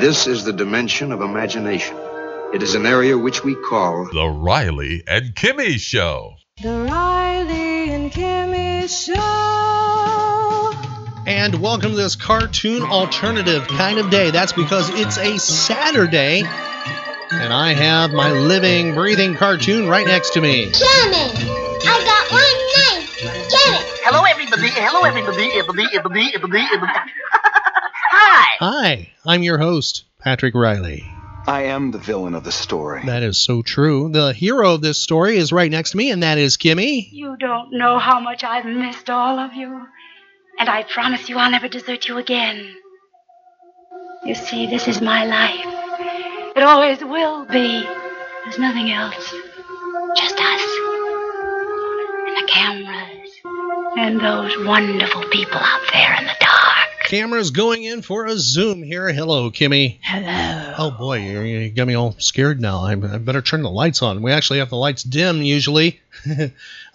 This is the dimension of imagination. It is an area which we call The Riley and Kimmy Show. The Riley and Kimmy Show. And welcome to this cartoon alternative kind of day. That's because it's a Saturday. And I have my living, breathing cartoon right next to me. Janet, I got one name. Janet. Hello, everybody. Hello, everybody. Everybody, everybody, everybody, everybody. Hi. Hi, I'm your host, Patrick Riley. I am the villain of the story. That is so true. The hero of this story is right next to me, and that is Kimmy. You don't know how much I've missed all of you. And I promise you I'll never desert you again. You see, this is my life. It always will be. There's nothing else. Just us. And the cameras. And those wonderful people out there in the dark. Camera's going in for a zoom here. Hello, Kimmy. Hello. Oh boy, you, you got me all scared now. I, I better turn the lights on. We actually have the lights dim usually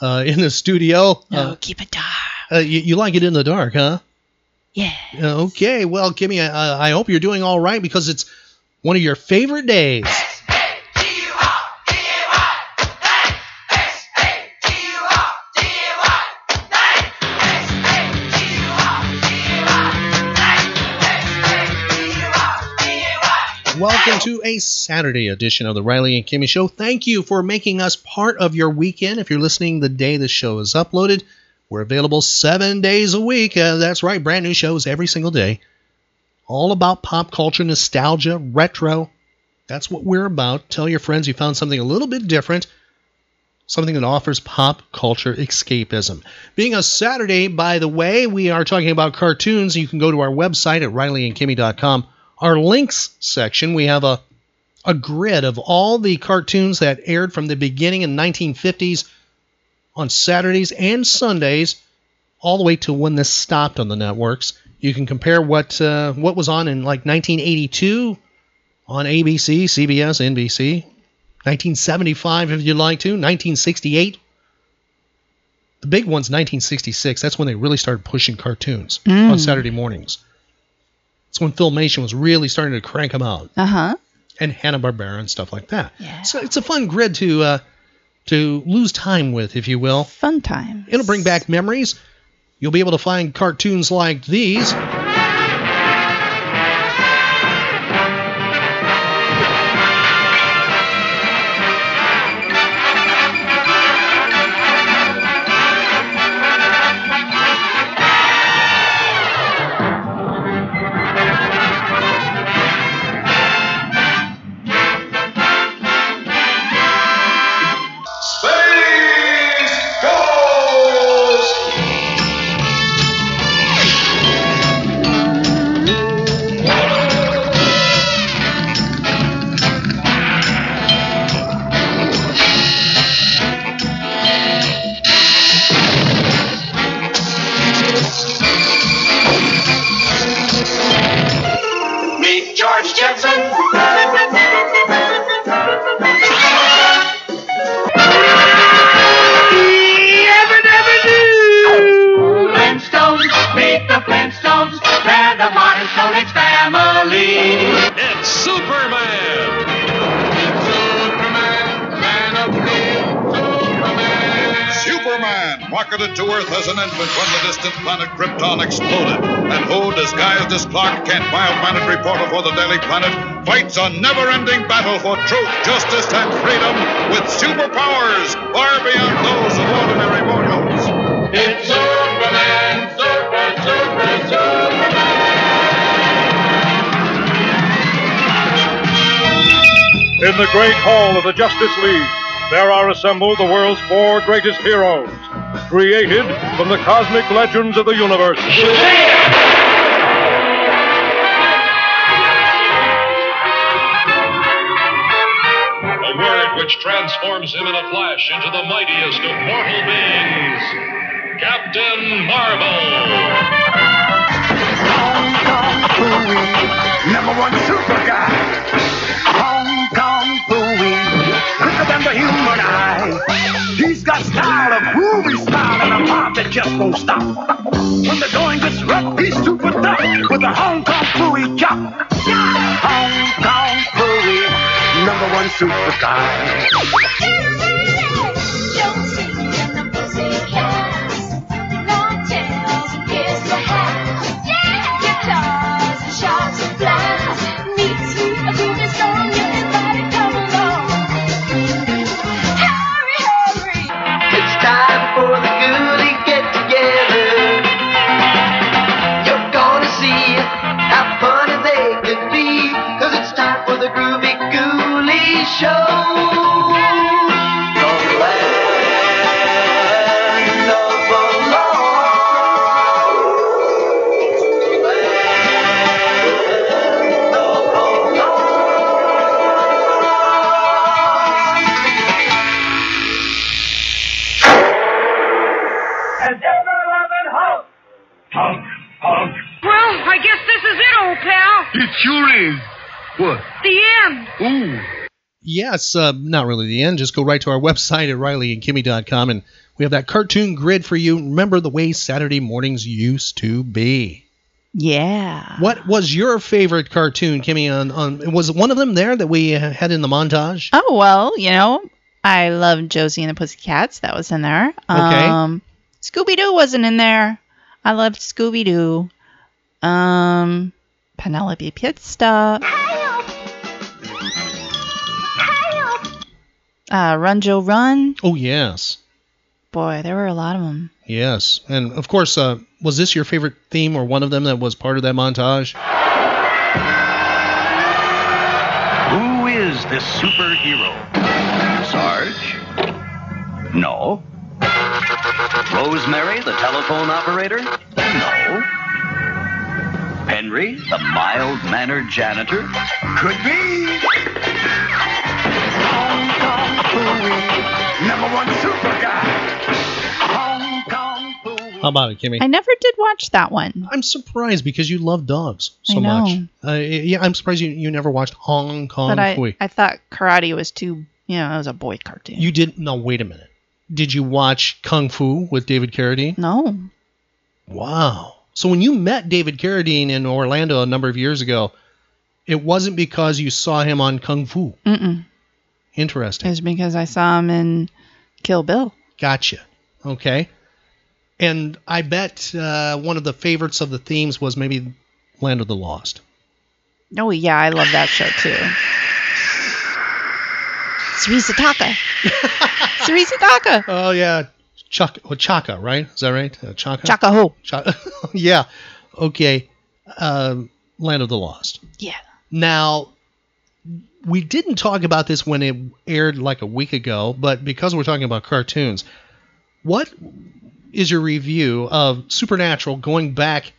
uh, in the studio. No, Uh, keep it dark. uh, you, you like it in the dark, huh? Yeah. Okay, well, Kimmy, I, I hope you're doing all right because it's one of your favorite days. Welcome to a Saturday edition of the Riley and Kimmy Show. Thank you for making us part of your weekend. If you're listening the day the show is uploaded, we're available seven days a week. Uh, that's right, brand new shows every single day. All about pop culture, nostalgia, retro. That's what we're about. Tell your friends you found something a little bit different, something that offers pop culture escapism. Being a Saturday, by the way, we are talking about cartoons. You can go to our website at rileyandkimmy.com. Our links section, we have a a grid of all the cartoons that aired from the beginning in 1950s on Saturdays and Sundays, all the way to when this stopped on the networks. You can compare what uh, what was on in like 1982 on ABC, CBS, NBC, 1975 if you'd like to, 1968. The big one's 1966. That's when they really started pushing cartoons on Saturday mornings. That's when Filmation was really starting to crank them out Uh huh. and Hanna Barbera and stuff like that. Yeah. So it's a fun grid to uh, to lose time with, if you will. Fun time. It'll bring back memories. You'll be able to find cartoons like these. They're the modern Stone Age family. It's Superman! Superman, man of steel, Superman. Superman, rocketed to Earth as an infant when the distant planet Krypton exploded. And who, disguised as Clark Kent, mild-mannered reporter for the Daily Planet, fights a never-ending battle for truth, justice, and freedom with superpowers far beyond those of ordinary mortals. It's Superman, In the great hall of the Justice League, there are assembled the world's four greatest heroes, created from the cosmic legends of the universe. A word which transforms him in a flash into the mightiest of mortal beings Captain Marvel! Number one super guy. human eye. He's got style, a groovy style, and a mob that just won't stop. When the going gets rough, he's super tough with a Hong Kong Phooey chop. Hong Kong Phooey, number one super guy. Yes, uh, not really the end. Just go right to our website at rileyandkimmy.com and we have that cartoon grid for you. Remember the way Saturday mornings used to be. Yeah. What was your favorite cartoon, Kimmy? On, on was one of them there that we had in the montage? Oh well, you know, I loved Josie and the Pussycats. That was in there. Okay. Um, Scooby Doo wasn't in there. I loved Scooby Doo. Um, Penelope Pitstop. Uh, Run Joe Run. Oh yes, Boy, there were a lot of them. yes, and of course, uh, was this your favorite theme or one of them that was part of that montage? Who is this superhero? Sarge? No. Rosemary, the telephone operator? No. Henry, the mild mannered janitor? Could be. How about it, Kimmy? I never did watch that one. I'm surprised because you love dogs so I know. much. Uh, yeah, I'm surprised you, you never watched Hong Kong but I, Phooey. I thought karate was too, you know, it was a boy cartoon. You didn't. no. Wait a minute. Did you watch Kung Fu with David Carradine? No. Wow. So when you met David Carradine in Orlando a number of years ago, it wasn't because you saw him on Kung Fu. Mm-mm. Interesting. was because I saw him in Kill Bill. Gotcha. Okay. And I bet uh, one of the favorites of the themes was maybe Land of the Lost. Oh yeah, I love that show too. Surisataka. Surisataka. Oh yeah, Chaka, oh, Chaka, right? Is that right? Uh, Chaka. Chaka Ho. Chaka. yeah. Okay. Um, Land of the Lost. Yeah. Now, we didn't talk about this when it aired like a week ago, but because we're talking about cartoons, what is your review of Supernatural going back?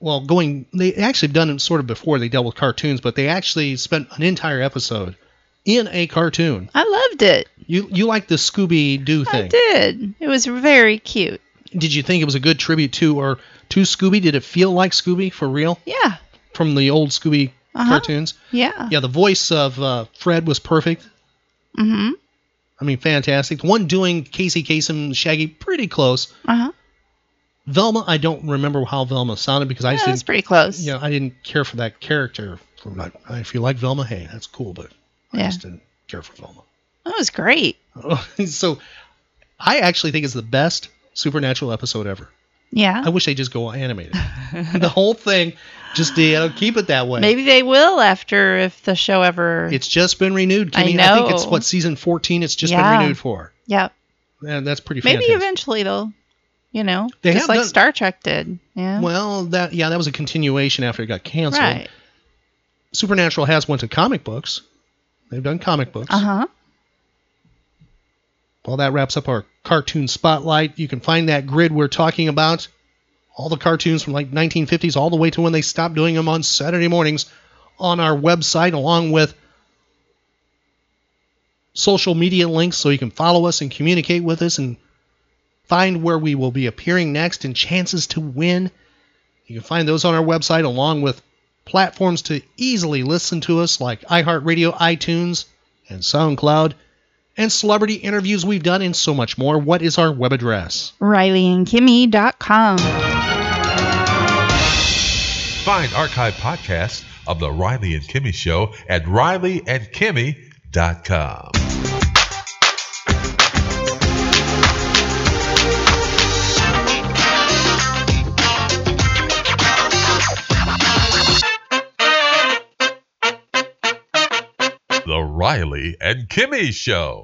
Well, going they actually have done it sort of before they dealt with cartoons, but they actually spent an entire episode in a cartoon. I loved it. You you like the Scooby Doo thing? I did. It was very cute. Did you think it was a good tribute to or to Scooby? Did it feel like Scooby for real Yeah. from the old Scooby Uh-huh. cartoons? Yeah. Yeah, the voice of uh, Fred was perfect. Mm-hmm. I mean, fantastic. The one doing Casey Kasem and Shaggy, pretty close. Uh-huh. Velma, I don't remember how Velma sounded because I just Yeah, didn't. pretty close. You know, I didn't care for that character. If you like Velma, hey, that's cool, but I Yeah. just didn't care for Velma. That was great. so, I actually think it's the best Supernatural episode ever. Yeah. I wish they just go animated. the whole thing, just you know, keep it that way. Maybe they will after if the show ever. It's just been renewed. I Kimmy. I think it's what season 14. It's just Yeah. been renewed for. Yep. And that's pretty Maybe fantastic. eventually they'll, you know, They just have like done- Star Trek did. Yeah. Well, that yeah, that was a continuation after it got canceled. right. Supernatural has went to comic books. They've done comic books. Uh huh. Well, that wraps up our cartoon spotlight. You can find that grid we're talking about. All the cartoons from like 1950s all the way to when they stopped doing them on Saturday mornings on our website, along with social media links so you can follow us and communicate with us and find where we will be appearing next and chances to win. You can find those on our website along with platforms to easily listen to us like iHeartRadio, iTunes, and SoundCloud, and celebrity interviews we've done, and so much more. What is our web address? RileyandKimmy.com. Find archive podcasts of The Riley and Kimmy Show at rileyandkimmy.com. The Riley and Kimmy Show.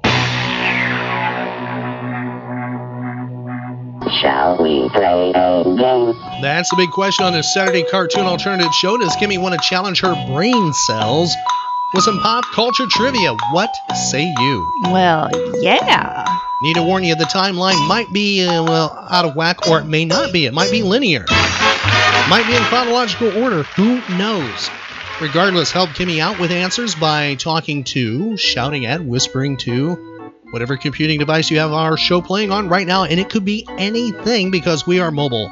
Shall we play a game? That's the big question on this Saturday cartoon alternative show. Does Kimmy want to challenge her brain cells with some pop culture trivia? What say you? Well, yeah. Need to warn you, the timeline might be uh, well out of whack, or it may not be. It might be linear. Might be in chronological order. Who knows? Regardless, help Kimmy out with answers by talking to, shouting at, whispering to, whatever computing device you have our show playing on right now, and it could be anything because we are mobile.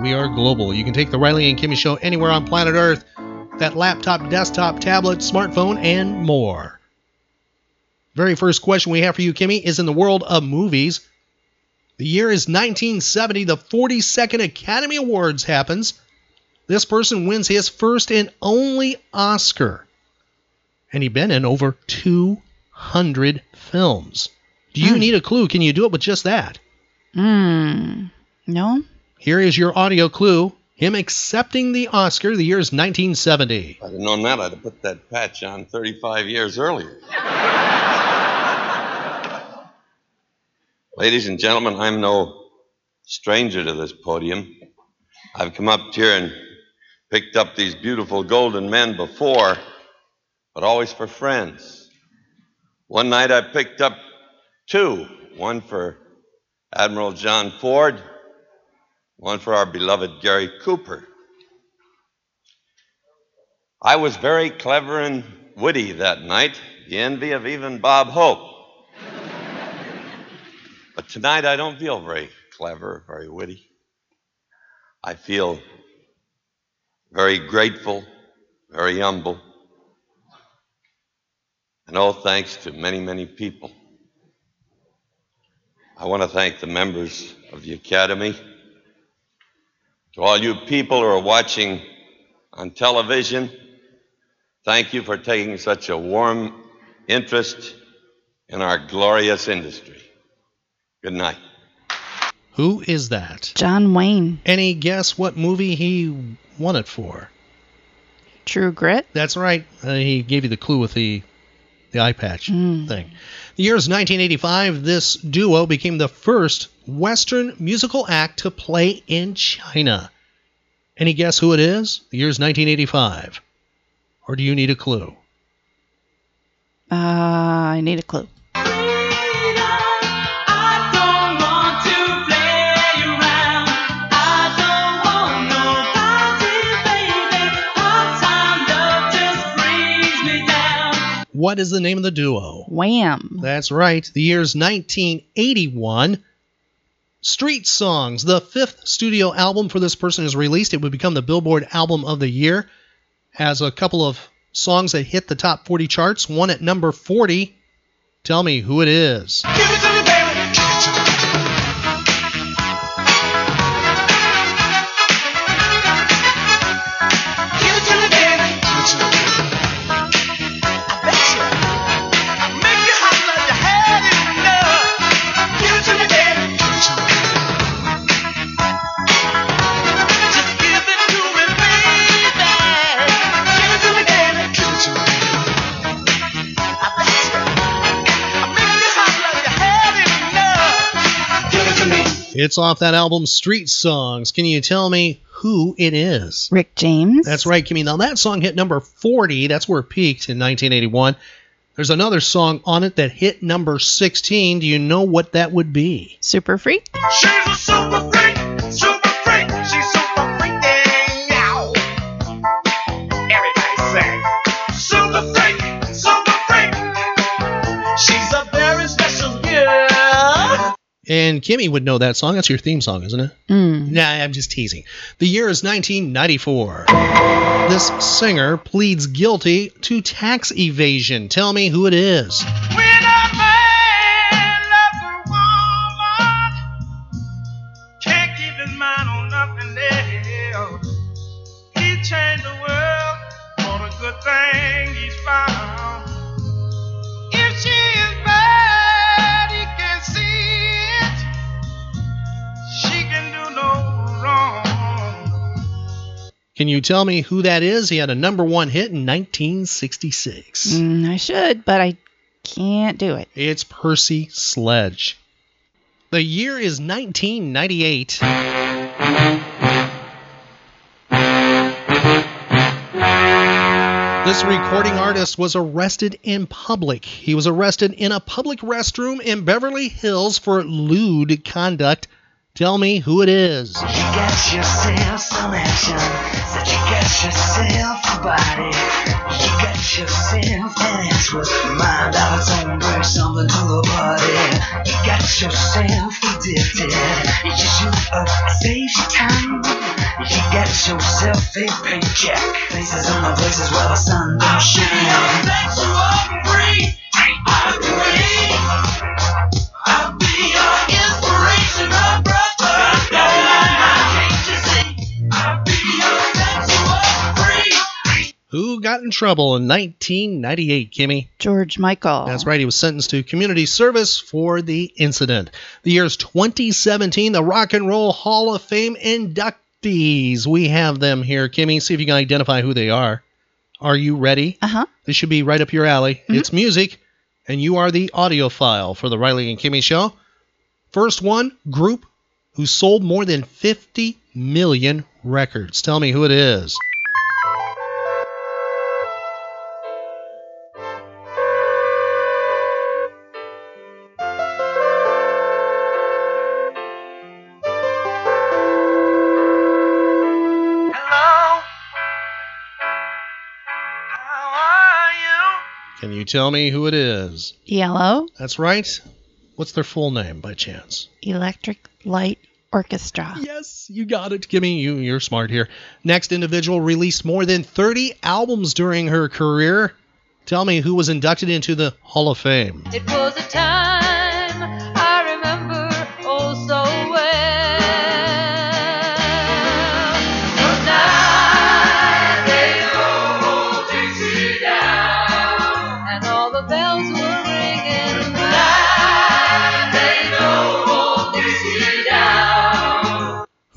We are global. You can take the Riley and Kimmy show anywhere on planet Earth. That laptop, desktop, tablet, smartphone, and more. Very first question we have for you, Kimmy, is in the world of movies. The year is 1970. The 42nd Academy Awards happens. This person wins his first and only Oscar. And he's been in over 200 films. Do you need a clue? Can you do it with just that? Hmm. No? Here is your audio clue. Him accepting the Oscar. The year is 1970. If I'd have known that, I'd have put that patch on 35 years earlier. Ladies and gentlemen, I'm no stranger to this podium. I've come up here and picked up these beautiful golden men before, but always for friends. One night I picked up two one for Admiral John Ford, one for our beloved Gary Cooper. I was very clever and witty that night, the envy of even Bob Hope. but tonight I don't feel very clever, very witty. I feel very grateful, very humble. And all thanks to many, many people. I want to thank the members of the Academy. To all you people who are watching on television, thank you for taking such a warm interest in our glorious industry. Good night. Who is that? John Wayne. Any guess what movie he won it for? True Grit? That's right. Uh, he gave you the clue with the the eye patch Mm. thing. The year is 1985. This duo became the first Western musical act to play in China. Any guess who it is? The year is 1985. Or do you need a clue? Uh, I need a clue. What is the name of the duo? Wham. That's right. The year's 1981. Street Songs, the fifth studio album for this person, is released. It would become the Billboard Album of the Year. Has a couple of songs that hit the top 40 charts. One at number 40. Tell me who it is. It's off that album Street Songs. Can you tell me who it is? Rick James. That's right, Kimmy. Now that song hit number 40. That's where it peaked in 1981. There's another song on it that hit number 16. Do you know what that would be? Super Freak? She's a super freak, super And Kimmy would know that song. That's your theme song, isn't it? Mm. Nah, I'm just teasing. The year is 1994. This singer pleads guilty to tax evasion. Tell me who it is. Can't keep his Can you tell me who that is? He had a number one hit in 1966. Mm, I should, but I can't do it. It's Percy Sledge. The year is 1998. This recording artist was arrested in public. He was arrested in a public restroom in Beverly Hills for lewd conduct. Tell me who it is. You got yourself some action. Said you got yourself a body. You got yourself an ass mind on its own. Bring something to the party. You got yourself addicted. You should have saved time. You got yourself a paycheck. Places on the places where the sun don't shine. free. I'll be, Who got in trouble in 1998, Kimmy? George Michael. That's right. He was sentenced to community service for the incident. The year's 2017, the Rock and Roll Hall of Fame inductees. We have them here, Kimmy. See if you can identify who they are. Are you ready? Uh huh. This should be right up your alley. It's music, and you are the audiophile for the Riley and Kimmy Show. First one, group who sold more than 50 million records. Tell me who it is. You tell me who it is? Yellow That's right. What's their full name by chance? Electric Light Orchestra. Yes, you got it. Kimmy, you, you're smart here. Next individual released more than 30 albums during her career. Tell me who was inducted into the Hall of Fame. It was a time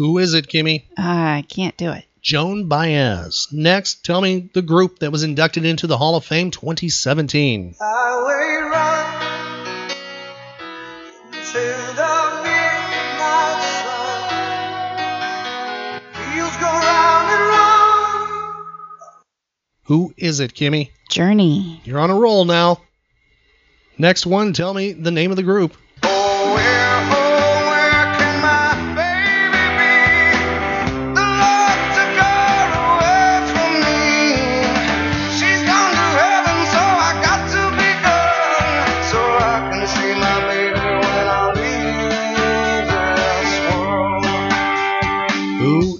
Who is it, Kimmy? Uh, I can't do it. Joan Baez. Next, tell me the group that was inducted into the Hall of Fame 2017. Highway run to the midnight sun. Wheels go round and round. Who is it, Kimmy? Journey. You're on a roll now. Next one, tell me the name of the group.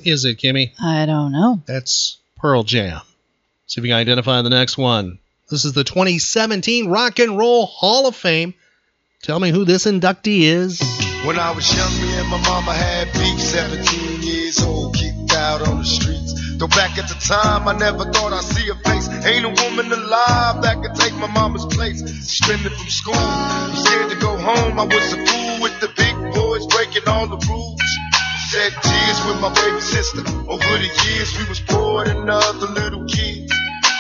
Is it, Kimmy? I don't know. That's Pearl Jam. See if you can identify the next one. This is the 2017 Rock and Roll Hall of Fame. Tell me who this inductee is. When I was young, me and my mama had beef. 17 years old, kicked out on the streets. Though back at the time, I never thought I'd see a face. Ain't a woman alive that could take my mama's place. Suspended from school, I'm scared to go home. I was a fool with the big boys breaking all the rules. Shed tears with my baby sister. Over the years, we was poor than other little kids.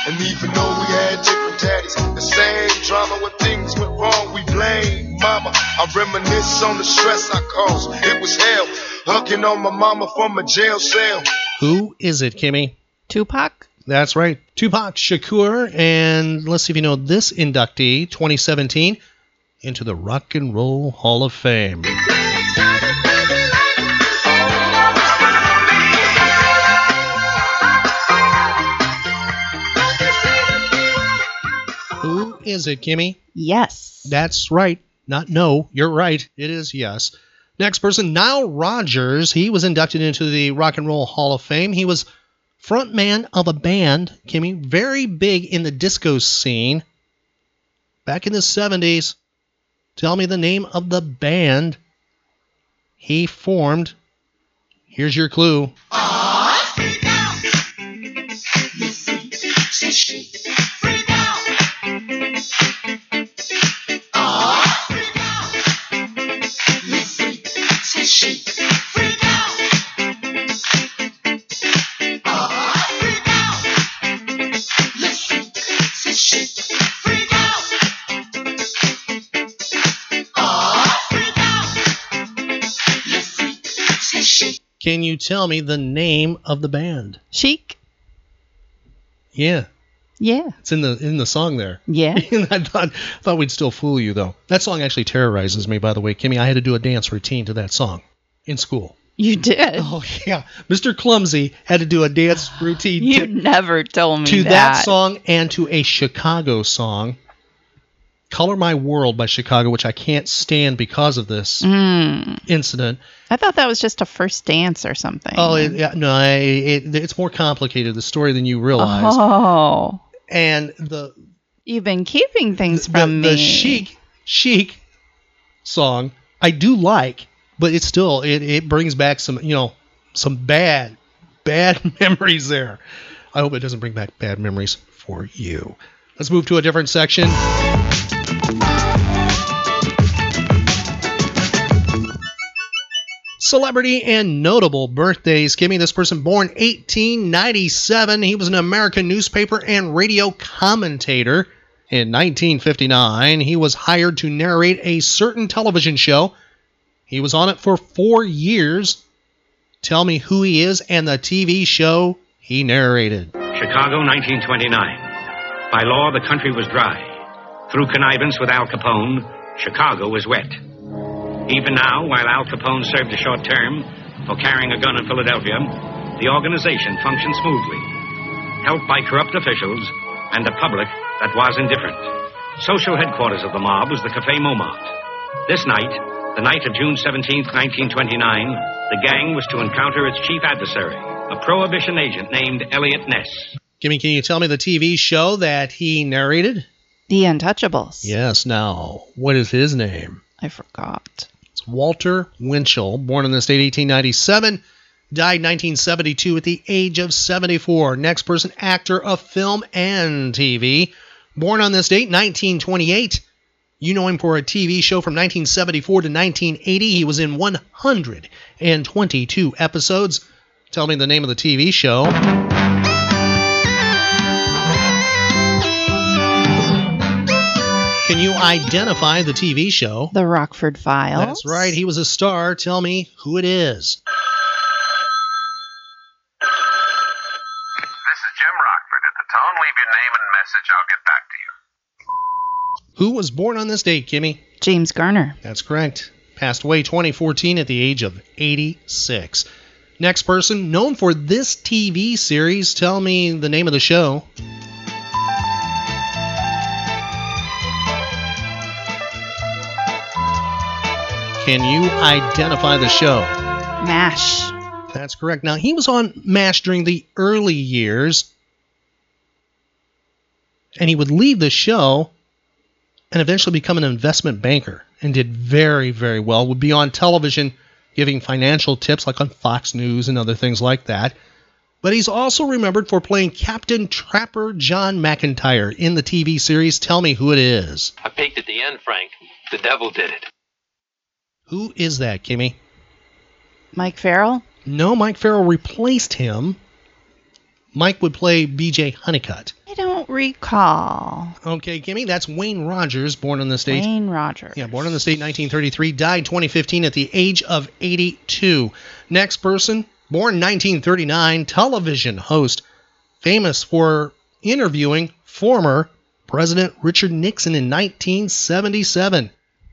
And even though we had different daddies, the same drama when things went wrong, we blame mama. I reminisce on the stress I caused. It was hell, hugging on my mama from a jail cell. Who is it, Kimmy? Tupac. That's right, Tupac Shakur. And let's see if you know this inductee, 2017, into the Rock and Roll Hall of Fame. Is it, Kimmy? Yes. That's right. Not no. You're right. It is yes. Next person, Nile Rodgers. He was inducted into the Rock and Roll Hall of Fame. He was frontman of a band, Kimmy, very big in the disco scene back in the 70s. Tell me the name of the band he formed. Here's your clue. Can you tell me the name of the band? Chic. Yeah, Yeah. it's in the in the song there. Yeah. I thought thought we'd still fool you though. That song actually terrorizes me. By the way, Kimmy, I had to do a dance routine to that song in school. You did. Oh yeah, Mr. Clumsy had to do a dance routine You to, never told me to that. that song and to a Chicago song. Color My World by Chicago, which I can't stand because of this Mm. incident. I thought that was just a first dance or something. Oh, it, yeah, no, it, it's more complicated the story than you realize. Oh. And the You've been keeping things the, from the me. chic chic song I do like, but it's still it, it brings back some you know some bad bad memories there. I hope it doesn't bring back bad memories for you. Let's move to a different section. Celebrity and notable birthdays. Give me this person born 1897. He was an American newspaper and radio commentator. In 1959, he was hired to narrate a certain television show. He was on it for four years. Tell me who he is and the TV show he narrated. Chicago, 1929. By law, the country was dry. Through connivance with Al Capone, Chicago was wet. Even now, while Al Capone served a short term for carrying a gun in Philadelphia, the organization functioned smoothly, helped by corrupt officials and a public that was indifferent. Social headquarters of the mob was the Café Montmartre. This night, the night of June 17, 1929, the gang was to encounter its chief adversary, a prohibition agent named Eliot Ness. Kimmy, can you tell me the TV show that he narrated? The Untouchables. Yes, now, what is his name? I forgot. It's Walter Winchell, born in the state 1897, died 1972 at the age of 74. Next person, actor of film and TV, born on this date 1928. You know him for a TV show from 1974 to 1980. He was in 122 episodes. Tell me the name of the TV show. Can you identify the TV show? The Rockford Files. That's right. He was a star. Tell me who it is. This is Jim Rockford. At the tone, leave your name and message. I'll get back to you. Who was born on this date, Kimmy? James Garner. That's correct. Passed away 2014 at the age of 86. Next person, known for this TV series. Tell me the name of the show. Can you identify the show? MASH. That's correct. Now, he was on MASH during the early years, and he would leave the show and eventually become an investment banker and did very, very well. Would be on television giving financial tips like on Fox News and other things like that. But he's also remembered for playing Captain Trapper John McIntyre in the TV series Tell Me Who It Is. I peeked at the end, Frank. The devil did it. Who is that, Kimmy? Mike Farrell? No, Mike Farrell replaced him. Mike would play BJ Honeycutt. I don't recall. Okay, Kimmy, that's Wayne Rogers, born on the state. Wayne Rogers. Yeah, born on the state 1933, died 2015 at the age of 82. Next person, born 1939, television host, famous for interviewing former President Richard Nixon in 1977.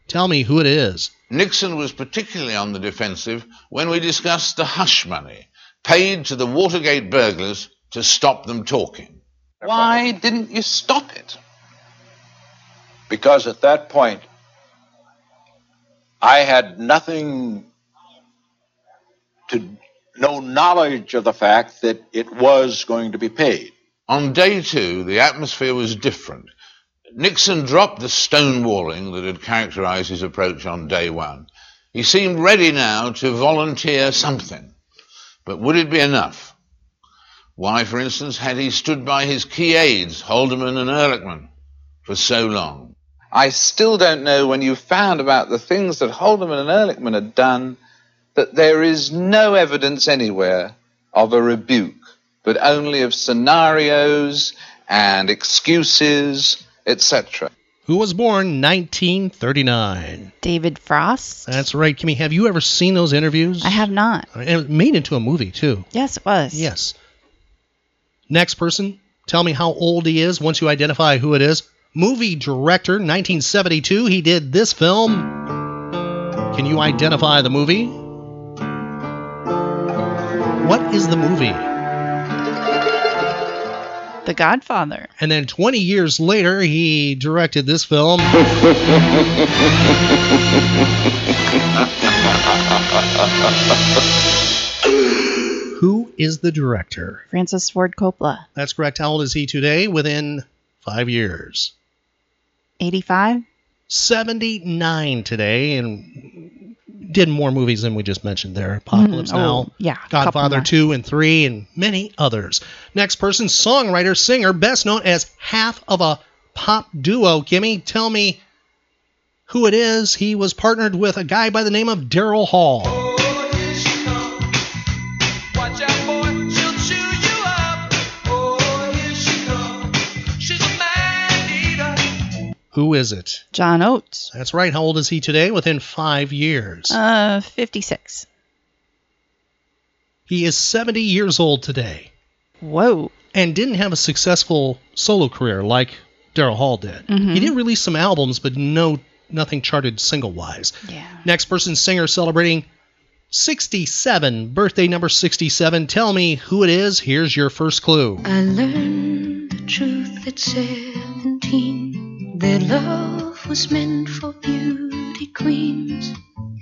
Tell me who it is. Nixon was particularly on the defensive when we discussed the hush money paid to the Watergate burglars to stop them talking. Why didn't you stop it? Because at that point, I had nothing to, no knowledge of the fact that it was going to be paid. On day two, the atmosphere was different. Nixon dropped the stonewalling that had characterized his approach on day one. He seemed ready now to volunteer something. But would it be enough? Why, for instance, had he stood by his key aides, Haldeman and Ehrlichman, for so long? I still don't know when you found about the things that Haldeman and Ehrlichman had done that there is no evidence anywhere of a rebuke, but only of scenarios and excuses, etc. who was born 1939. David Frost. That's right, Kimmy. Have you ever seen those interviews? I have not. Uh, and made into a movie, too. Yes, it was. Yes. Next person, tell me how old he is once you identify who it is. Movie director, 1972. He did this film. Can you identify the movie? What is the movie? The Godfather. And then 20 years later, he directed this film. Who is the director? Francis Ford Coppola. That's correct. How old is he today? Within five years. 85? 79 today, and did more movies than we just mentioned there. Apocalypse Mhm. Oh, Now, yeah, Godfather 2 and 3, and many others. Next person, songwriter, singer, best known as half of a pop duo. Kimmy, tell me who it is. He was partnered with a guy by the name of Daryl Hall. Who is it? John Oates. That's right. How old is he today? Within five years. Uh, 56. He is 70 years old today. Whoa. And didn't have a successful solo career like Daryl Hall did. Mhm. He did release some albums, but no nothing charted single wise. Yeah. Next person, singer celebrating 67, birthday number 67. Tell me who it is. Here's your first clue. I learned the truth at 17 that love was meant for beauty queens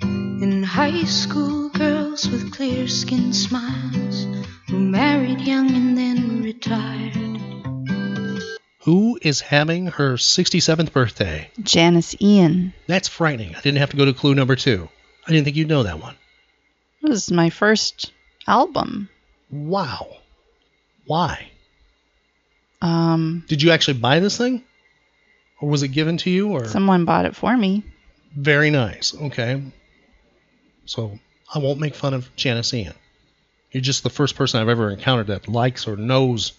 and high school girls with clear skinned smiles who married young and then retired. Who is having her 67th birthday? Janis Ian. That's frightening. I didn't have to go to clue number two. I didn't think you'd know that one. It was my first album. Wow. Why? Um, Did you actually buy this thing? Or was it given to you? Or someone bought it for me. Very nice. Okay. So I won't make fun of Janis Ian. You're just the first person I've ever encountered that likes or knows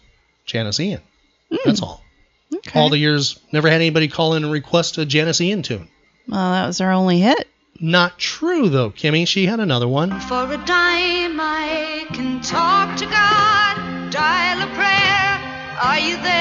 Janis Ian. Hmm. That's all. Okay. All the years, never had anybody call in and request a Janis Ian tune. Well, that was her only hit. Not true, though, Kimmy. She had another one. For a dime, I can talk to God, dial a prayer. Are you there?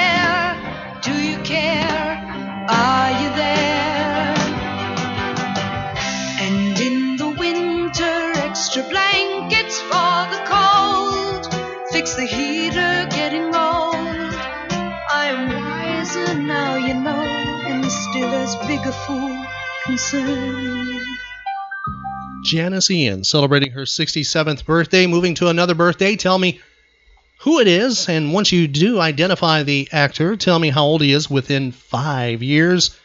Fix the heater, getting old. I'm wiser now, you know, and still as big a fool concerning you. Janis Ian celebrating her 67th birthday, moving to another birthday. Tell me who it is, and once you do identify the actor, tell me how old he is within five years.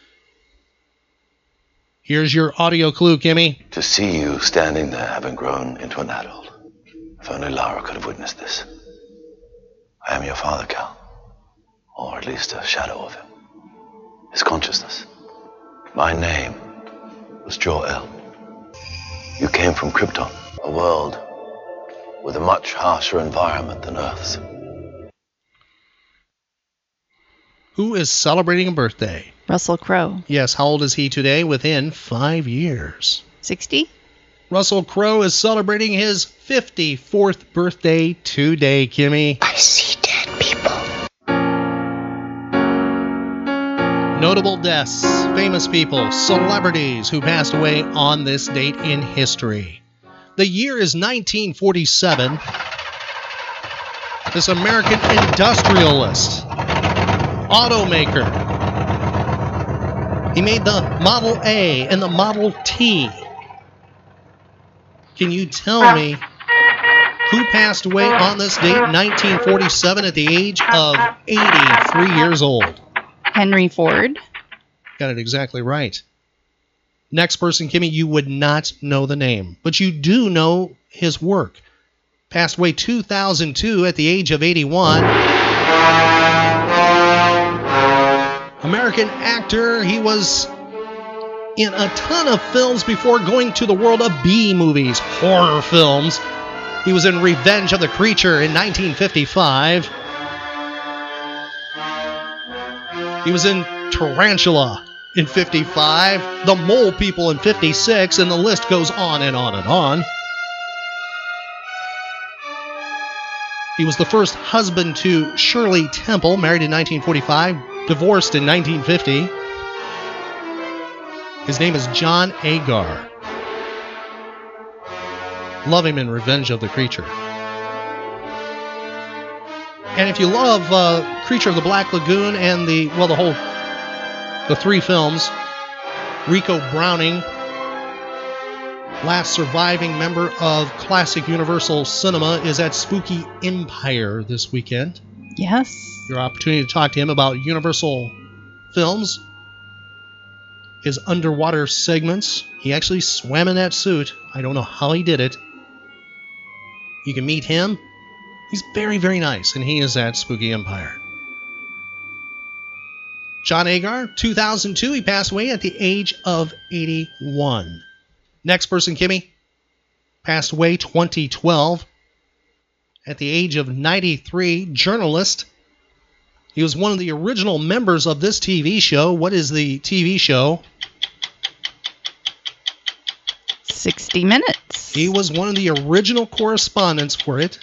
Here's your audio clue, Kimmy. To see you standing there having grown into an adult. If only Lara could have witnessed this. I am your father, Kal. Or at least a shadow of him. His consciousness. My name was Jor-El. You came from Krypton, a world with a much harsher environment than Earth's. Who is celebrating a birthday? Russell Crowe. Yes, how old is he today? Within five years. 60? Russell Crowe is celebrating his 54th birthday today, Kimmy. I see dead people. Notable deaths, famous people, celebrities who passed away on this date in history. The year is 1947. This American industrialist, automaker, he made the Model A and the Model T. Can you tell me who passed away on this date, 1947, at the age of 83 years old? Henry Ford. Got it exactly right. Next person, Kimmy, you would not know the name, but you do know his work. Passed away 2002 at the age of 81. American actor, he was in a ton of films before going to the world of B movies, horror films. He was in Revenge of the Creature in 1955. He was in Tarantula in 55, the Mole People in 56, and the list goes on and on and on. He was the first husband to Shirley Temple, married in 1945, divorced in 1950. His name is John Agar. Love him in Revenge of the Creature. And if you love uh, Creature of the Black Lagoon and the, well, the whole, the three films, Ricou Browning, last surviving member of classic Universal Cinema, is at Spooky Empire this weekend. Yes. Your opportunity to talk to him about Universal films, his underwater segments. He actually swam in that suit. I don't know how he did it. You can meet him. He's very, very nice, and he is at Spooky Empire. John Agar, 2002, he passed away at the age of 81. Next person, Kimmy, passed away 2012 at the age of 93, journalist. He was one of the original members of this TV show. What is the TV show? 60 Minutes. He was one of the original correspondents for it,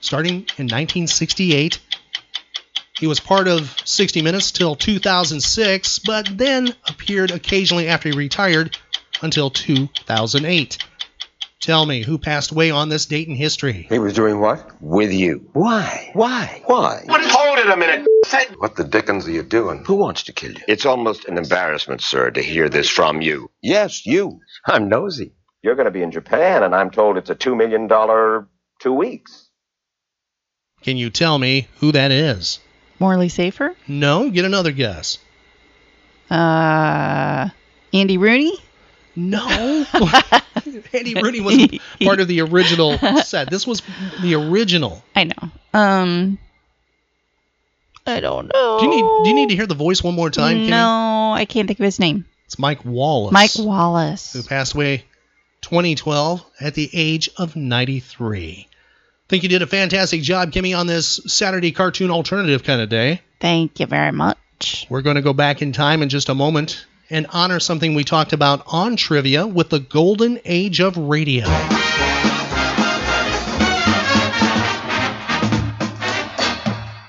starting in 1968. He was part of 60 Minutes till 2006, but then appeared occasionally after he retired until 2008. Tell me, who passed away on this date in history? He was doing what? With you. Why? Why? Why? What? Hold it a minute. What the dickens are you doing? Who wants to kill you? It's almost an embarrassment, sir, to hear this from you. Yes, you. I'm nosy. You're going to be in Japan, and I'm told it's a $2 million two weeks. Can you tell me who that is? Morley Safer? No, get another guess. Uh, Andy Rooney? No. Andy Rooney wasn't part of the original set. This was the original. I know. Um, I don't know. Do you need Do you need to hear the voice one more time? Kimmy? No, I can't think of his name. It's Mike Wallace. Mike Wallace. who passed away 2012 at the age of 93. Think you did a fantastic job, Kimmy, on this Saturday cartoon alternative kind of day. Thank you very much. We're going to go back in time in just a moment and honor something we talked about on trivia with the golden age of radio.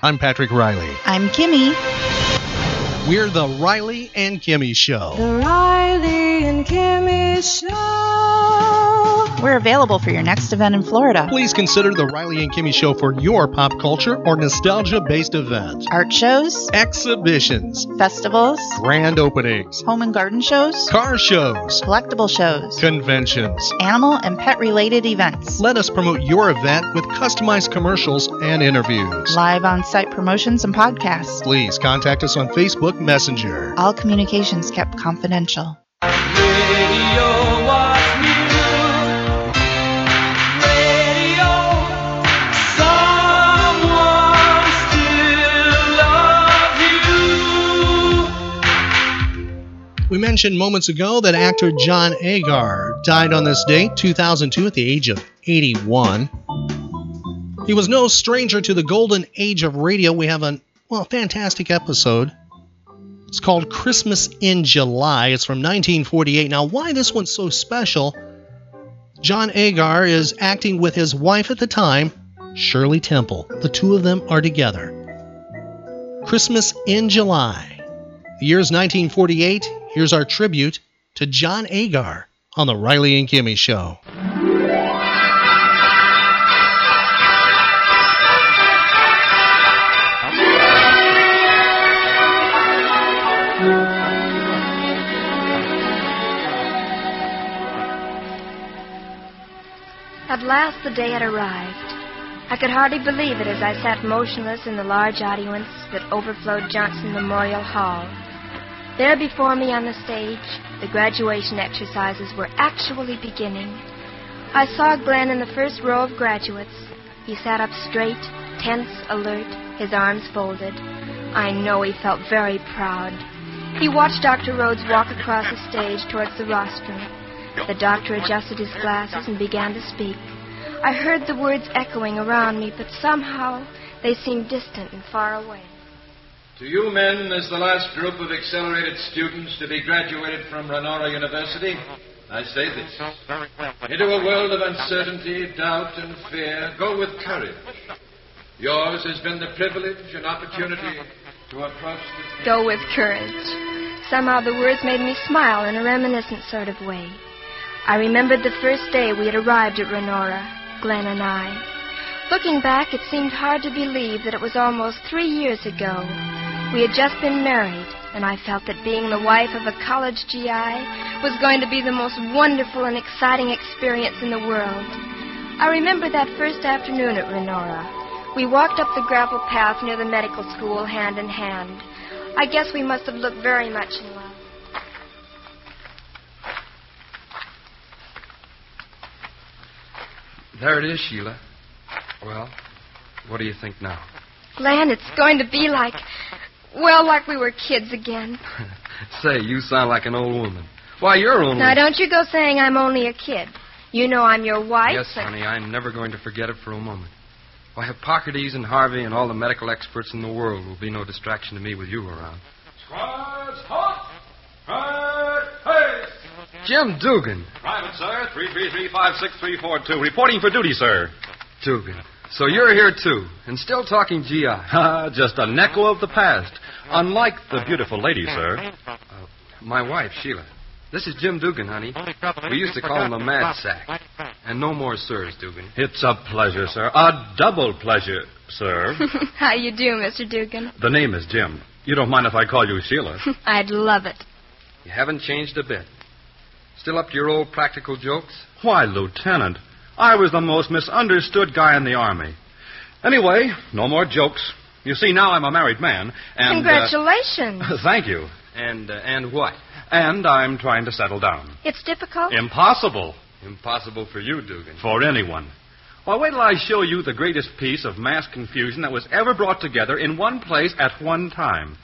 I'm Patrick Riley. I'm Kimmy. We're the Riley and Kimmy Show. The Riley and Kimmy Show. We're available for your next event in Florida. Please consider the Riley and Kimmy Show for your pop culture or nostalgia based event. Art shows, Exhibitions, festivals, grand openings, home and garden shows, car shows, collectible shows, conventions. animal and pet related events, Let us promote your event with customized commercials and interviews. live on site promotions and podcasts. Please contact us on Facebook Messenger. All communications kept confidential. We mentioned moments ago that actor John Agar died on this date, 2002, at the age of 81. He was no stranger to the golden age of radio. We have a well, fantastic episode. It's called Christmas in July. It's from 1948. Now, why this one's so special? John Agar is acting with his wife at the time, Shirley Temple. The two of them are together. Christmas in July. The year's 1948. Here's our tribute to John Agar on the Riley and Kimmy Show. At last the day had arrived. I could hardly believe it as I sat motionless in the large audience that overflowed Johnson Memorial Hall. There before me on the stage, the graduation exercises were actually beginning. I saw Glenn in the first row of graduates. He sat up straight, tense, alert, his arms folded. I know he felt very proud. He watched Dr. Rhodes walk across the stage towards the rostrum. The doctor adjusted his glasses and began to speak. I heard the words echoing around me, but somehow they seemed distant and far away. To you men, as the last group of accelerated students to be graduated from Renora University, I say this. Into a world of uncertainty, doubt, and fear, go with courage. Yours has been the privilege and opportunity to approach this. Go with courage. Somehow the words made me smile in a reminiscent sort of way. I remembered the first day we had arrived at Renora, Glenn and I. Looking back, it seemed hard to believe that it was almost three years ago. We had just been married, and I felt that being the wife of a college GI was going to be the most wonderful and exciting experience in the world. I remember that first afternoon at Renora. We walked up the gravel path near the medical school hand in hand. I guess we must have looked very much in There it is, Sheila. Well, what do you think now? Glenn, it's going to be like, well, like we were kids again. Say, you sound like an old woman. Why, you're only. Now, don't you go saying I'm only a kid. You know I'm your wife. Yes, and- honey, I'm never going to forget it for a moment. Why, Hippocrates and Harvey and all the medical experts in the world will be no distraction to me with you around. Squads, hot! Right, hey! Jim Dugan. Private, sir. 333-56342. Reporting for duty, sir. Dugan. So you're here, too, and still talking GI. Ah, Just an echo of the past. Unlike the beautiful lady, sir. My wife, Sheila. This is Jim Dugan, honey. We used to call him the Mad Sack. And no more sirs, Dugan. It's a pleasure, sir. A double pleasure, sir. How you do, Mr. Dugan? the name is Jim. You don't mind if I call you Sheila? I'd love it. You haven't changed a bit. Still up to your old practical jokes? Why, Lieutenant, I was the most misunderstood guy in the Army. Anyway, no more jokes. You see, now I'm a married man, and. uh, Congratulations. thank you. And uh, and what? And I'm trying to settle down. it's difficult. Impossible Impossible for you, Dugan. for anyone. Well, wait till I show you the greatest piece of mass confusion that was ever brought together in one place at one time.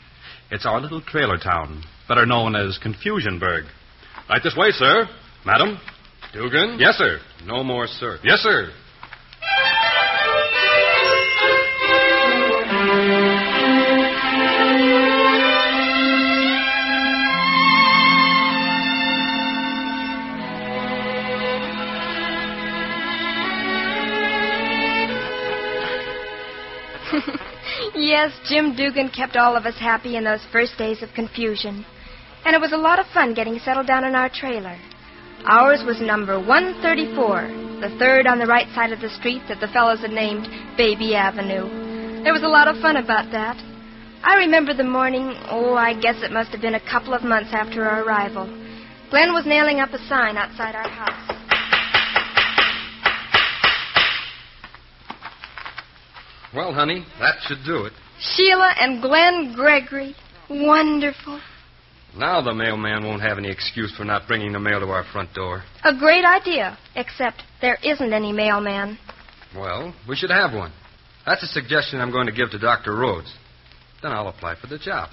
It's our little trailer town, better known as Confusionburg. Right this way, sir. Madam? Dugan? Yes, sir. No more sir. Yes, sir. yes, Jim Dugan kept all of us happy in those first days of confusion. And it was a lot of fun getting settled down in our trailer. Ours was number 134, the third on the right side of the street that the fellows had named Baby Avenue. There was a lot of fun about that. I remember the morning, oh, I guess it must have been a couple of months after our arrival. Glenn was nailing up a sign outside our house. Well, honey, that should do it. Sheila and Glenn Gregory. Wonderful. Now the mailman won't have any excuse for not bringing the mail to our front door. A great idea, except there isn't any mailman. Well, we should have one. That's a suggestion I'm going to give to Dr. Rhodes. Then I'll apply for the job.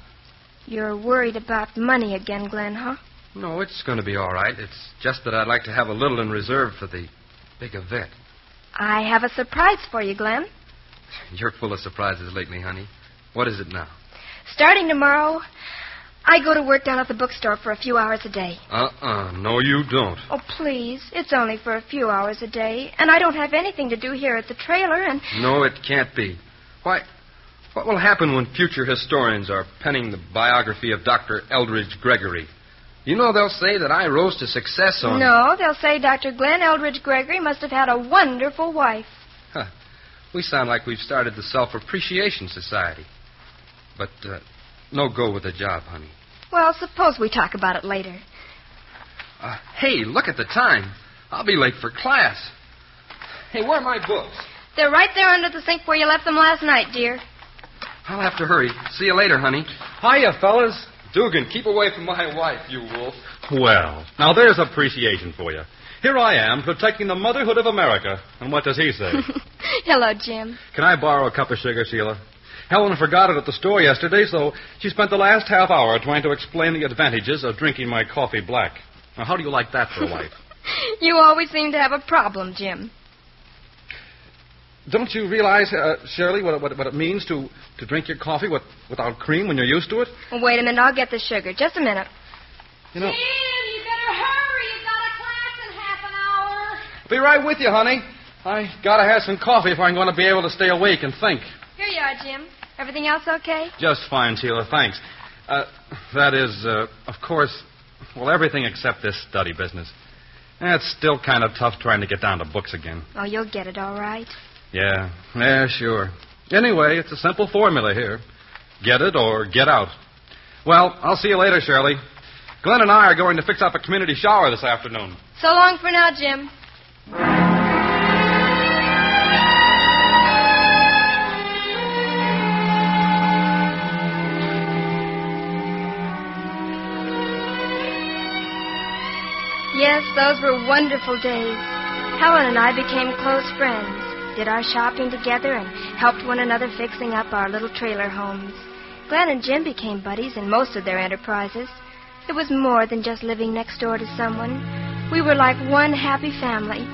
You're worried about money again, Glenn, huh? No, it's going to be all right. It's just that I'd like to have a little in reserve for the big event. I have a surprise for you, Glenn. You're full of surprises lately, honey. What is it now? Starting tomorrow, I go to work down at the bookstore for a few hours a day. Uh-uh. No, you don't. Oh, please. It's only for a few hours a day, and I don't have anything to do here at the trailer, and No, it can't be. Why, what will happen when future historians are penning the biography of Dr. Eldridge Gregory? You know they'll say that I rose to success on... no, they'll say Dr. Glenn Eldridge Gregory must have had a wonderful wife. Huh. We sound like we've started the Self-Appreciation Society. But, uh, no go with the job, honey. Well, suppose we talk about it later. Uh, hey, look at the time. I'll be late for class. Hey, where are my books? They're right there under the sink where you left them last night, dear. I'll have to hurry. See you later, honey. Hiya, fellas. Dugan, keep away from my wife, you wolf. Well, now there's appreciation for you. Here I am, protecting the motherhood of America. And what does he say? Hello, Jim. Can I borrow a cup of sugar, Sheila? Helen forgot it at the store yesterday, so she spent the last half hour trying to explain the advantages of drinking my coffee black. Now, how do you like that for a wife? You always seem to have a problem, Jim. don't you realize, uh, Shirley, what, what, what it means to, to drink your coffee with, without cream when you're used to it? Well, wait a minute. I'll get the sugar. Just a minute. You know, Jim, you better hurry. You've got a class in half an hour. be right with you, honey. I gotta have some coffee if I'm going to be able to stay awake and think. Here you are, Jim. Everything else okay? Just fine, Sheila. Thanks. Uh, that is, uh, of course, well, everything except this study business. It's still kind of tough trying to get down to books again. Oh, you'll get it all right. Yeah, yeah, sure. Anyway, it's a simple formula here get it or get out. Well, I'll see you later, Shirley. Glenn and I are going to fix up a community shower this afternoon. So long for now, Jim. Yes, those were wonderful days. Helen and I became close friends, did our shopping together, and helped one another fixing up our little trailer homes. Glenn and Jim became buddies in most of their enterprises. It was more than just living next door to someone. We were like one happy family.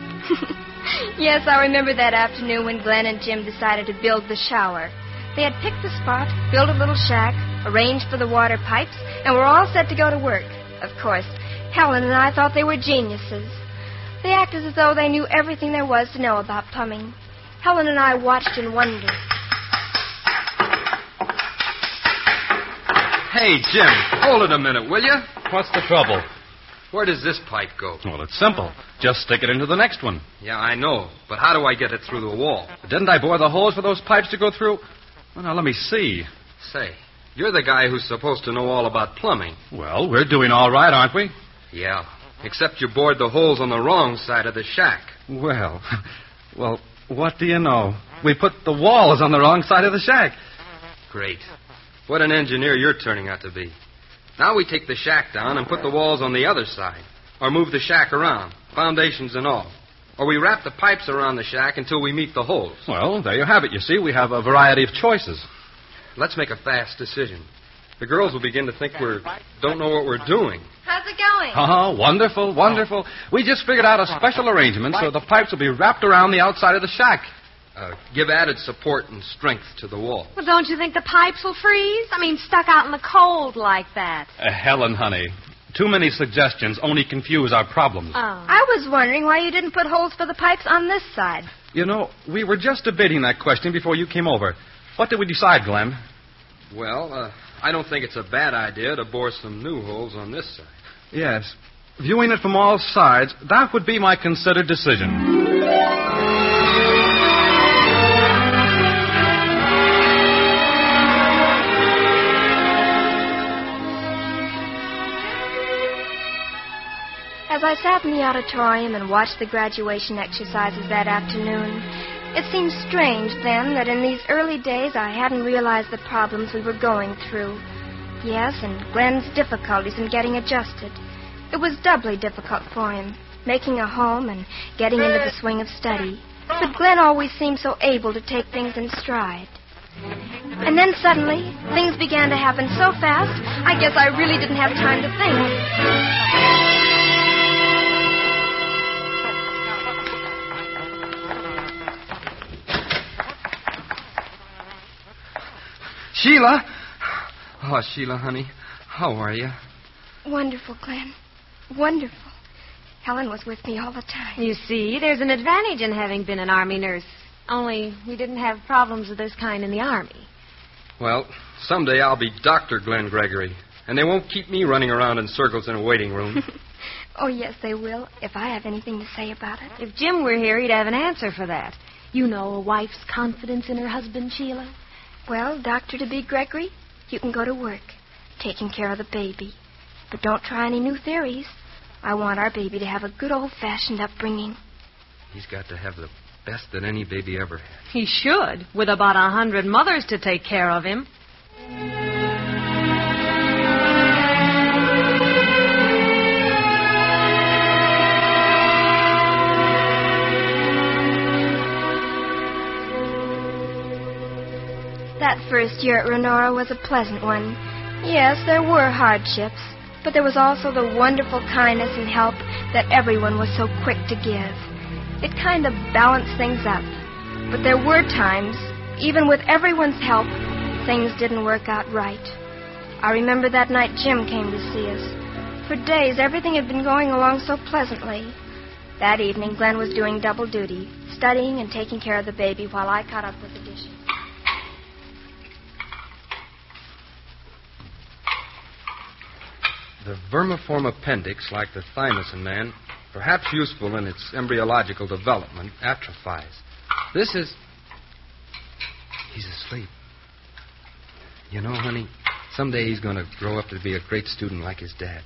yes, I remember that afternoon when Glenn and Jim decided to build the shower. They had picked the spot, built a little shack, arranged for the water pipes, and were all set to go to work. Of course, Helen and I thought they were geniuses. They acted as though they knew everything there was to know about plumbing. Helen and I watched in wonder. Hey, Jim, hold it a minute, will you? What's the trouble? Where does this pipe go? Well, it's simple. Just stick it into the next one. Yeah, I know, but how do I get it through the wall? Didn't I bore the holes for those pipes to go through? Well, now let me see. Say, you're the guy who's supposed to know all about plumbing. Well, we're doing all right, aren't we? Yeah, except you bored the holes on the wrong side of the shack. Well, well, what do you know? We put the walls on the wrong side of the shack. Great. What an engineer you're turning out to be. Now we take the shack down and put the walls on the other side. Or move the shack around, foundations and all. Or we wrap the pipes around the shack until we meet the holes. Well, there you have it. You see, we have a variety of choices. Let's make a fast decision. The girls will begin to think we're don't know what we're doing. How's it going? Oh, wonderful, wonderful. We just figured out a special arrangement so the pipes will be wrapped around the outside of the shack. Uh, give added support and strength to the wall. Well, don't you think the pipes will freeze? I mean, stuck out in the cold like that. Uh, Helen, honey, too many suggestions only confuse our problems. Oh. I was wondering why you didn't put holes for the pipes on this side. You know, we were just debating that question before you came over. What did we decide, Glenn? Well, uh, I don't think it's a bad idea to bore some new holes on this side. Yes. Viewing it from all sides, that would be my considered decision. As I sat in the auditorium and watched the graduation exercises that afternoon, it seems strange then that in these early days I hadn't realized the problems we were going through. Yes, and Glenn's difficulties in getting adjusted. It was doubly difficult for him, making a home and getting into the swing of study. But Glenn always seemed so able to take things in stride. And then suddenly, things began to happen so fast, I guess I really didn't have time to think. Sheila! Oh, Sheila, honey, how are you? Wonderful, Glenn. Wonderful. Helen was with me all the time. You see, there's an advantage in having been an Army nurse. Only we didn't have problems of this kind in the Army. Well, someday I'll be Dr. Glenn Gregory, and they won't keep me running around in circles in a waiting room. Oh, yes, they will, if I have anything to say about it. If Jim were here, he'd have an answer for that. You know a wife's confidence in her husband, Sheila? Well, Doctor to be Gregory, you can go to work, taking care of the baby. But don't try any new theories. I want our baby to have a good old fashioned upbringing. He's got to have the best that any baby ever had. He should, with about a hundred mothers to take care of him. First year at Renora was a pleasant one. Yes, there were hardships, but there was also the wonderful kindness and help that everyone was so quick to give. It kind of balanced things up. But there were times, even with everyone's help, things didn't work out right. I remember that night Jim came to see us. For days, everything had been going along so pleasantly. That evening, Glenn was doing double duty, studying and taking care of the baby while I caught up with the dishes. The vermiform appendix, like the thymus in man, perhaps useful in its embryological development, atrophies. This is. He's asleep. You know, honey, someday he's going to grow up to be a great student like his dad.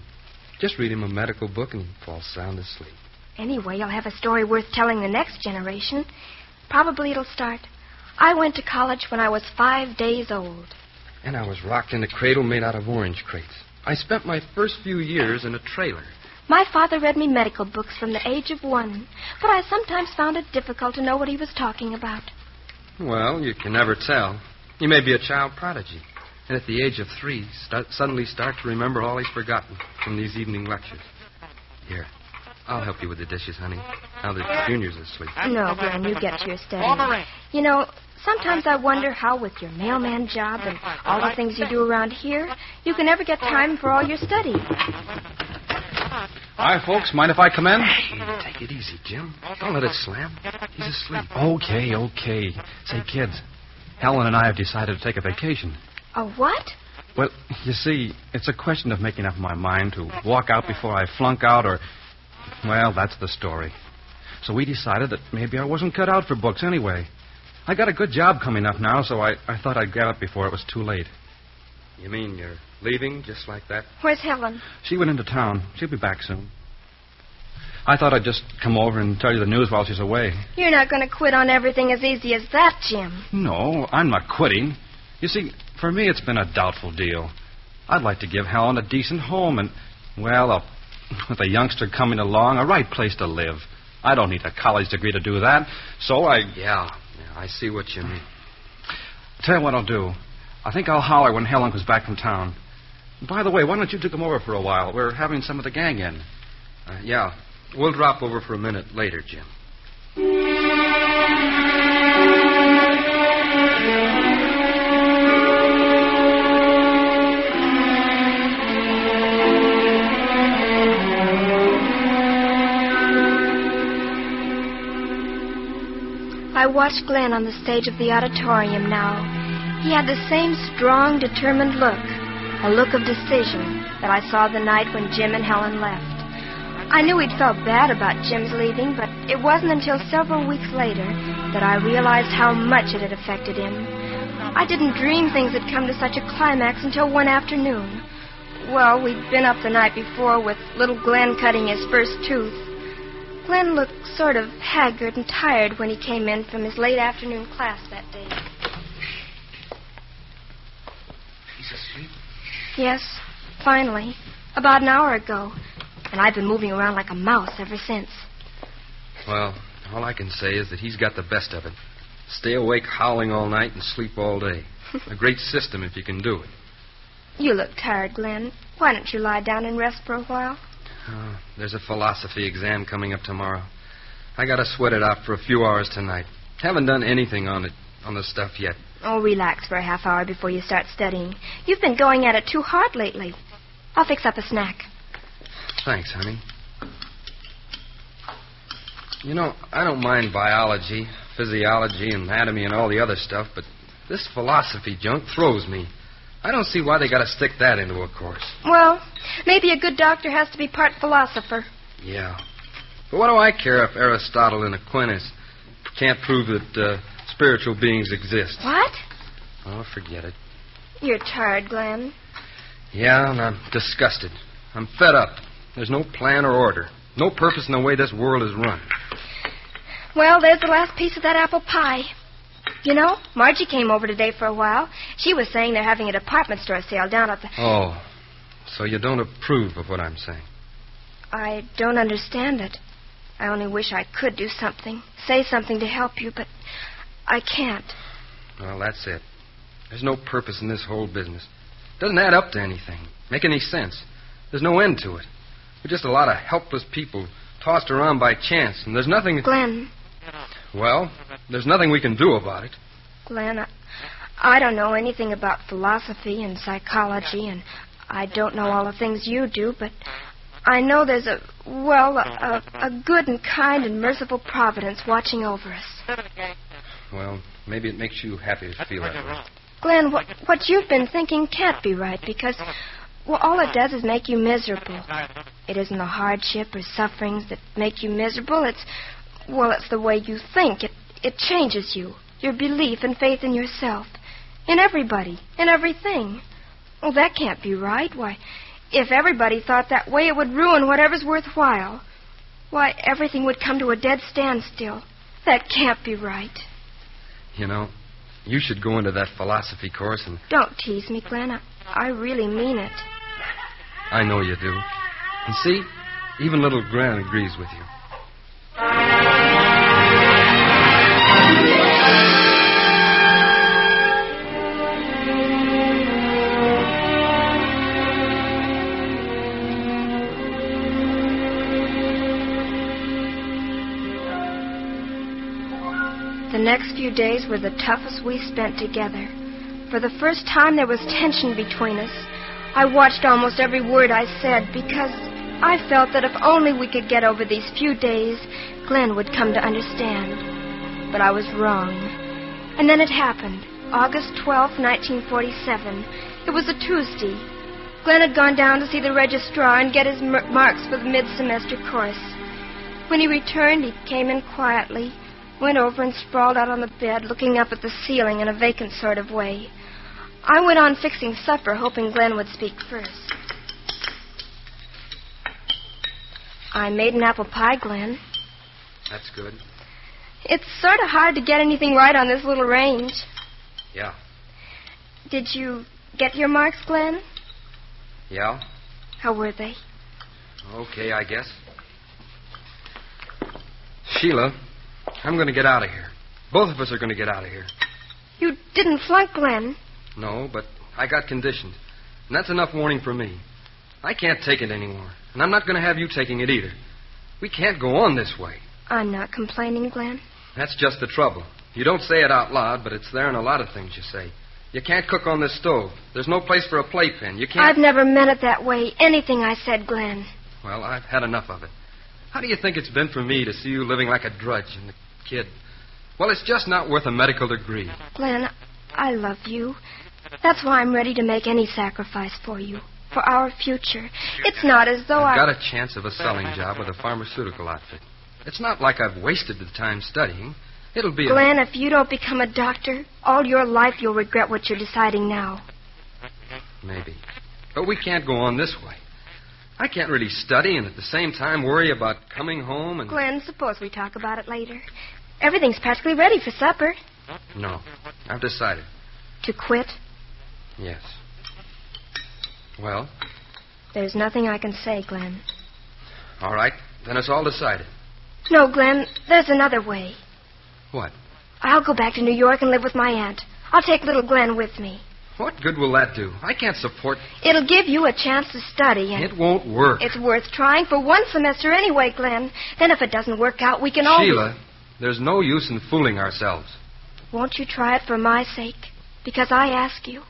Just read him a medical book and he'll fall sound asleep. Anyway, you'll have a story worth telling the next generation. Probably it'll start. I went to college when I was five days old. And I was rocked in a cradle made out of orange crates. I spent my first few years in a trailer. My father read me medical books from the age of one, but I sometimes found it difficult to know what he was talking about. Well, you can never tell. You may be a child prodigy. And at the age of three, start, suddenly start to remember all he's forgotten from these evening lectures. Here, I'll help you with the dishes, honey. Now that Junior's asleep. No, Glenn, you get to your study. You know, sometimes I wonder how, with your mailman job and all the things you do around here, you can ever get time for all your study. Hi, folks. Mind if I come in? Take it easy, Jim. Don't let it slam. He's asleep. Okay, okay. Say, kids, Helen and I have decided to take a vacation. A what? Well, you see, it's a question of making up my mind to walk out before I flunk out or. Well, that's the story. So we decided that maybe I wasn't cut out for books anyway. I got a good job coming up now, so I, I thought I'd get up before it was too late. You mean you're leaving just like that? Where's Helen? She went into town. She'll be back soon. I thought I'd just come over and tell you the news while she's away. You're not going to quit on everything as easy as that, Jim. No, I'm not quitting. You see, for me, it's been a doubtful deal. I'd like to give Helen a decent home and, well, a, with a youngster coming along, a right place to live. I don't need a college degree to do that, so I. Yeah, yeah I see what you mean. Tell you what I'll do. I think I'll holler when Helen comes back from town. By the way, why don't you two come over for a while? We're having some of the gang in. Uh, yeah, we'll drop over for a minute later, Jim. I watched Glenn on the stage of the auditorium now. He had the same strong, determined look, a look of decision, that I saw the night when Jim and Helen left. I knew he'd felt bad about Jim's leaving, but it wasn't until several weeks later that I realized how much it had affected him. I didn't dream things had come to such a climax until one afternoon. Well, we'd been up the night before with little Glenn cutting his first tooth. Glenn looked sort of haggard and tired when he came in from his late afternoon class that day. He's asleep? Yes, finally. About an hour ago. And I've been moving around like a mouse ever since. Well, all I can say is that he's got the best of it. Stay awake howling all night and sleep all day. a great system if you can do it. You look tired, Glenn. Why don't you lie down and rest for a while? Oh, there's a philosophy exam coming up tomorrow. I gotta sweat it out for a few hours tonight. Haven't done anything on it, on the stuff yet. Oh, relax for a half hour before you start studying. You've been going at it too hard lately. I'll fix up a snack. Thanks, honey. You know, I don't mind biology, physiology, anatomy, and all the other stuff, but this philosophy junk throws me. I don't see why they gotta stick that into a course. Well, maybe a good doctor has to be part philosopher. Yeah. But what do I care if Aristotle and Aquinas can't prove that uh, spiritual beings exist? What? Oh, forget it. You're tired, Glenn. Yeah, and I'm disgusted. I'm fed up. There's no plan or order. No purpose in the way this world is run. Well, there's the last piece of that apple pie. You know, Margie came over today for a while. She was saying they're having a department store sale down at the. Oh, so you don't approve of what I'm saying? I don't understand it. I only wish I could do something, say something to help you, but I can't. Well, that's it. There's no purpose in this whole business. It Doesn't add up to anything, make any sense. There's no end to it. We're just a lot of helpless people tossed around by chance, and there's nothing. Glenn, Well, there's nothing we can do about it. Glenn, I, I don't know anything about philosophy and psychology, and I don't know all the things you do, but I know there's a, well, a, a, a good and kind and merciful providence watching over us. Well, maybe it makes you happy to feel that way. Glenn, what, what you've been thinking can't be right because, well, all it does is make you miserable. It isn't the hardship or sufferings that make you miserable. It's, well, it's the way you think. It, it changes you, your belief and faith in yourself, in everybody, in everything. Well, that can't be right. Why, if everybody thought that way, it would ruin whatever's worthwhile. Why, everything would come to a dead standstill. That can't be right. You know, you should go into that philosophy course, and Don't tease me, Glenn. I, I really mean it. I know you do. And see, even little Gran agrees with you. The next few days were the toughest we spent together. For the first time, there was tension between us. I watched almost every word I said because I felt that if only we could get over these few days, Glenn would come to understand. But I was wrong. And then it happened. August twelfth, 1947. It was a Tuesday. Glenn had gone down to see the registrar and get his mer- marks for the mid-semester course. When he returned, he came in quietly, went over and sprawled out on the bed, looking up at the ceiling in a vacant sort of way. I went on fixing supper, hoping Glenn would speak first. I made an apple pie, Glenn. That's good. It's sort of hard to get anything right on this little range. Yeah. Did you get your marks, Glenn? Yeah? How were they? Okay, I guess. Sheila, I'm going to get out of here. Both of us are going to get out of here. You didn't flunk, Glenn. No, but I got conditioned. And that's enough warning for me. I can't take it anymore. And I'm not going to have you taking it either. We can't go on this way. I'm not complaining, Glenn. That's just the trouble. You don't say it out loud, but it's there in a lot of things you say. You can't cook on this stove. There's no place for a playpen. You can't. I've never meant it that way. Anything I said, Glenn. Well, I've had enough of it. How do you think it's been for me to see you living like a drudge and the kid? Well, it's just not worth a medical degree. Glenn, I love you. That's why I'm ready to make any sacrifice for you. For our future. It's not as though I've I. got a chance of a selling job with a pharmaceutical outfit. It's not like I've wasted the time studying. It'll be a... Glenn, if you don't become a doctor, all your life you'll regret what you're deciding now. Maybe. But we can't go on this way. I can't really study and at the same time worry about coming home and. Glenn, suppose we talk about it later. Everything's practically ready for supper. No. I've decided. To quit? Yes. Well, There's nothing I can say, Glenn. all right. Then it's all decided. No, Glenn, there's another way. What? I'll go back to New York and live with my aunt. I'll take little Glenn with me. What good will that do? I can't support. It'll give you a chance to study, and It won't work. it's worth trying for one semester anyway, Glenn. Then if it doesn't work out, we can always... Sheila, there's no use in fooling ourselves. Won't you try it for my sake? Because I ask you.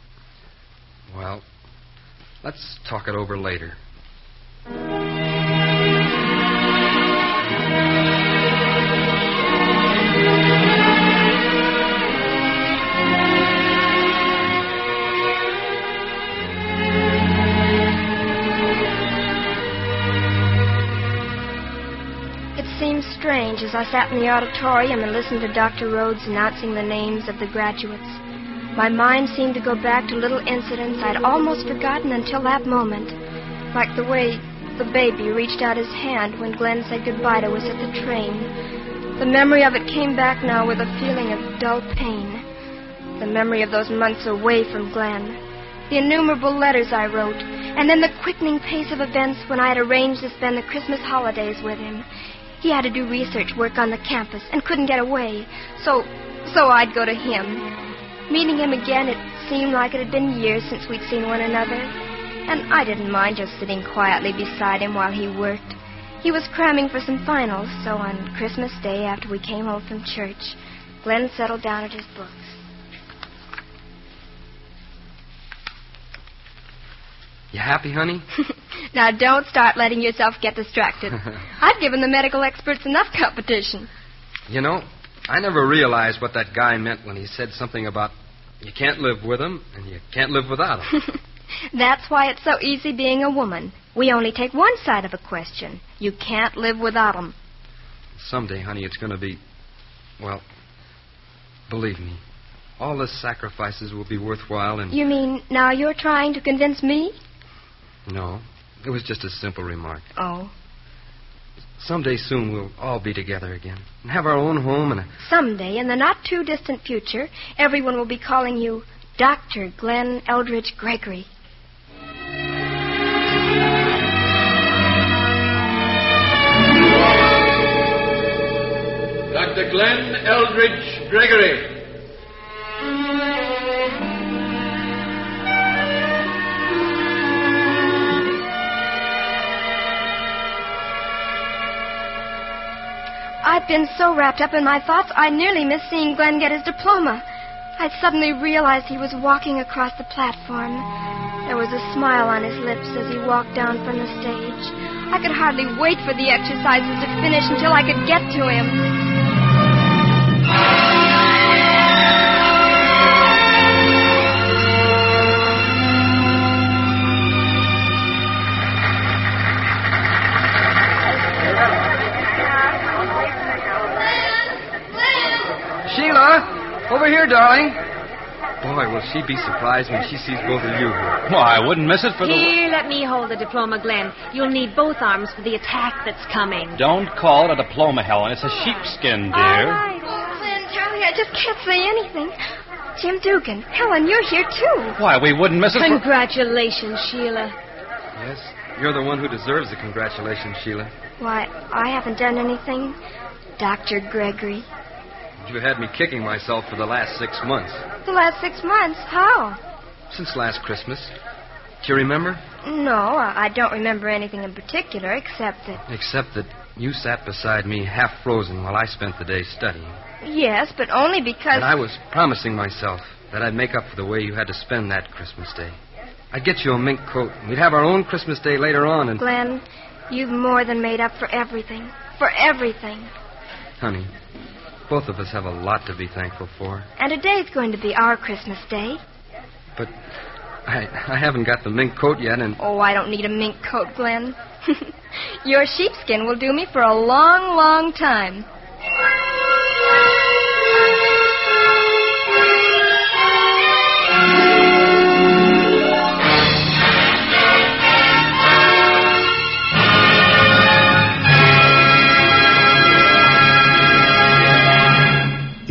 Well, let's talk it over later. I sat in the auditorium and listened to Dr. Rhodes announcing the names of the graduates. My mind seemed to go back to little incidents I'd almost forgotten until that moment. Like the way the baby reached out his hand when Glenn said goodbye to us at the train. The memory of it came back now with a feeling of dull pain. The memory of those months away from Glenn. The innumerable letters I wrote. And then the quickening pace of events when I had arranged to spend the Christmas holidays with him. He had to do research work on the campus and couldn't get away. So, so I'd go to him. Meeting him again, it seemed like it had been years since we'd seen one another. And I didn't mind just sitting quietly beside him while he worked. He was cramming for some finals, so on Christmas Day, after we came home from church, Glenn settled down at his books. You happy, honey? Now, don't start letting yourself get distracted. I've given the medical experts enough competition. You know, I never realized what that guy meant when he said something about you can't live with him and you can't live without him. That's why it's so easy being a woman. We only take one side of a question. You can't live without 'em. Someday, honey, it's going to be. Well, believe me, all the sacrifices will be worthwhile and. You mean now you're trying to convince me? No, it was just a simple remark. Oh. Someday soon we'll all be together again and have our own home and a. Someday, in the not too distant future, everyone will be calling you Dr. Glenn Eldridge Gregory. Dr. Glenn Eldridge Gregory. I've been so wrapped up in my thoughts, I nearly missed seeing Glenn get his diploma. I suddenly realized he was walking across the platform. There was a smile on his lips as he walked down from the stage. I could hardly wait for the exercises to finish until I could get to him. Over here, darling. Boy, will she be surprised when she sees both of you here. Well, I wouldn't miss it for the. Here, let me hold the diploma, Glenn. You'll need both arms for the attack that's coming. Don't call it a diploma, Helen. It's a sheepskin, dear. Oh, Glenn, Charlie, I just can't say anything. Jim Dugan, Helen, you're here too. Why, we wouldn't miss it for. Congratulations, Sheila. Yes, you're the one who deserves the congratulations, Sheila. Why, I haven't done anything. Dr. Gregory. You had me kicking myself for the last six months. The last six months? How? Since last Christmas. Do you remember? No, I I don't remember anything in particular except that. Except that you sat beside me half frozen while I spent the day studying. Yes, but only because. And I was promising myself that I'd make up for the way you had to spend that Christmas day. I'd get you a mink coat. and We'd have our own Christmas day later on, and. Glenn, you've more than made up for everything. For everything. Honey, both of us have a lot to be thankful for. And today's going to be our Christmas day. But I, I haven't got the mink coat yet, and Oh, I don't need a mink coat, Glenn. Your sheepskin will do me for a long, long time.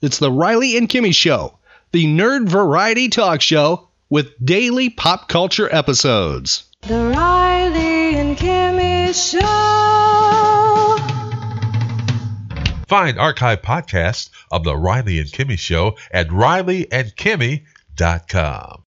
It's the Riley and Kimmy Show, the nerd variety talk show with daily pop culture episodes. The Riley and Kimmy Show. Find archive podcasts of The Riley and Kimmy Show at rileyandkimmy.com.